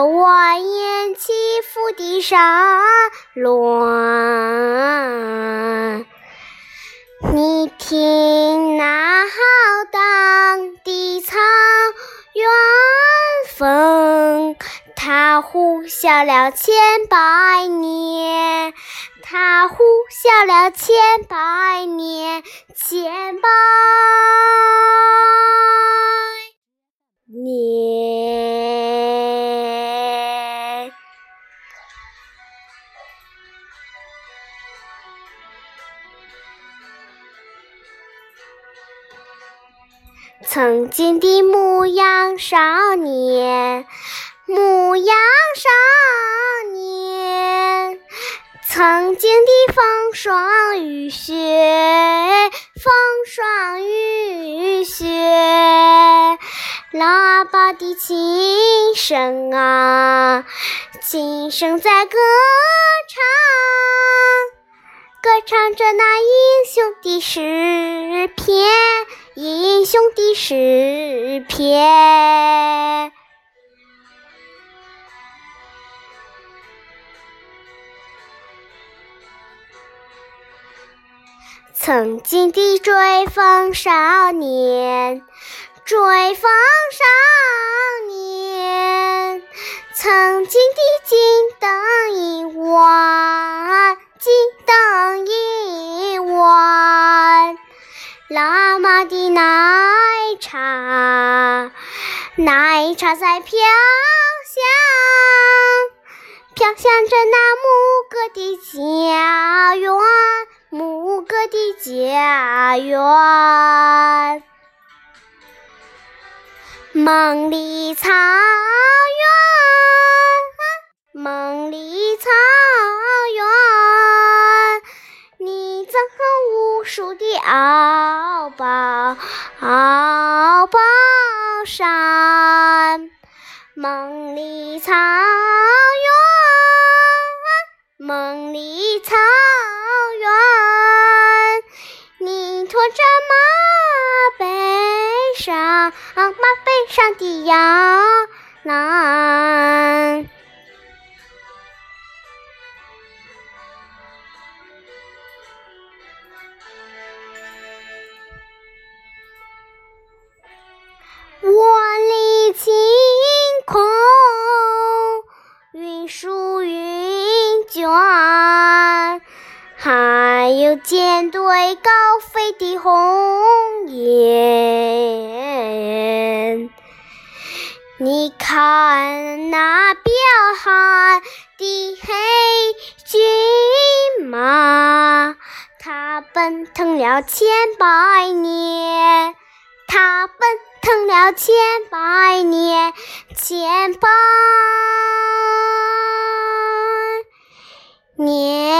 还有蜿蜒起伏的山峦。你听那浩荡的草原风，它呼啸了千百年，它呼啸了千百年，千百曾经的牧羊少年，牧羊少年，曾经的风霜雨雪，风霜雨雪，喇叭的琴声啊，琴声在歌唱，歌唱着那英雄的诗篇。英雄的诗篇，曾经的追风少年，追风少年，拉玛的奶茶，奶茶在飘香，飘香着那牧歌的家园，牧歌的家园。梦里草原，和无数的敖包，敖包山。梦里草原，梦里草原，你驮着马背上，马背上的羊郎。万里晴空，云舒云卷，还有舰队高飞的鸿雁。你看那彪悍的黑骏马，它奔腾了千百年，它奔腾了千百年，千百年。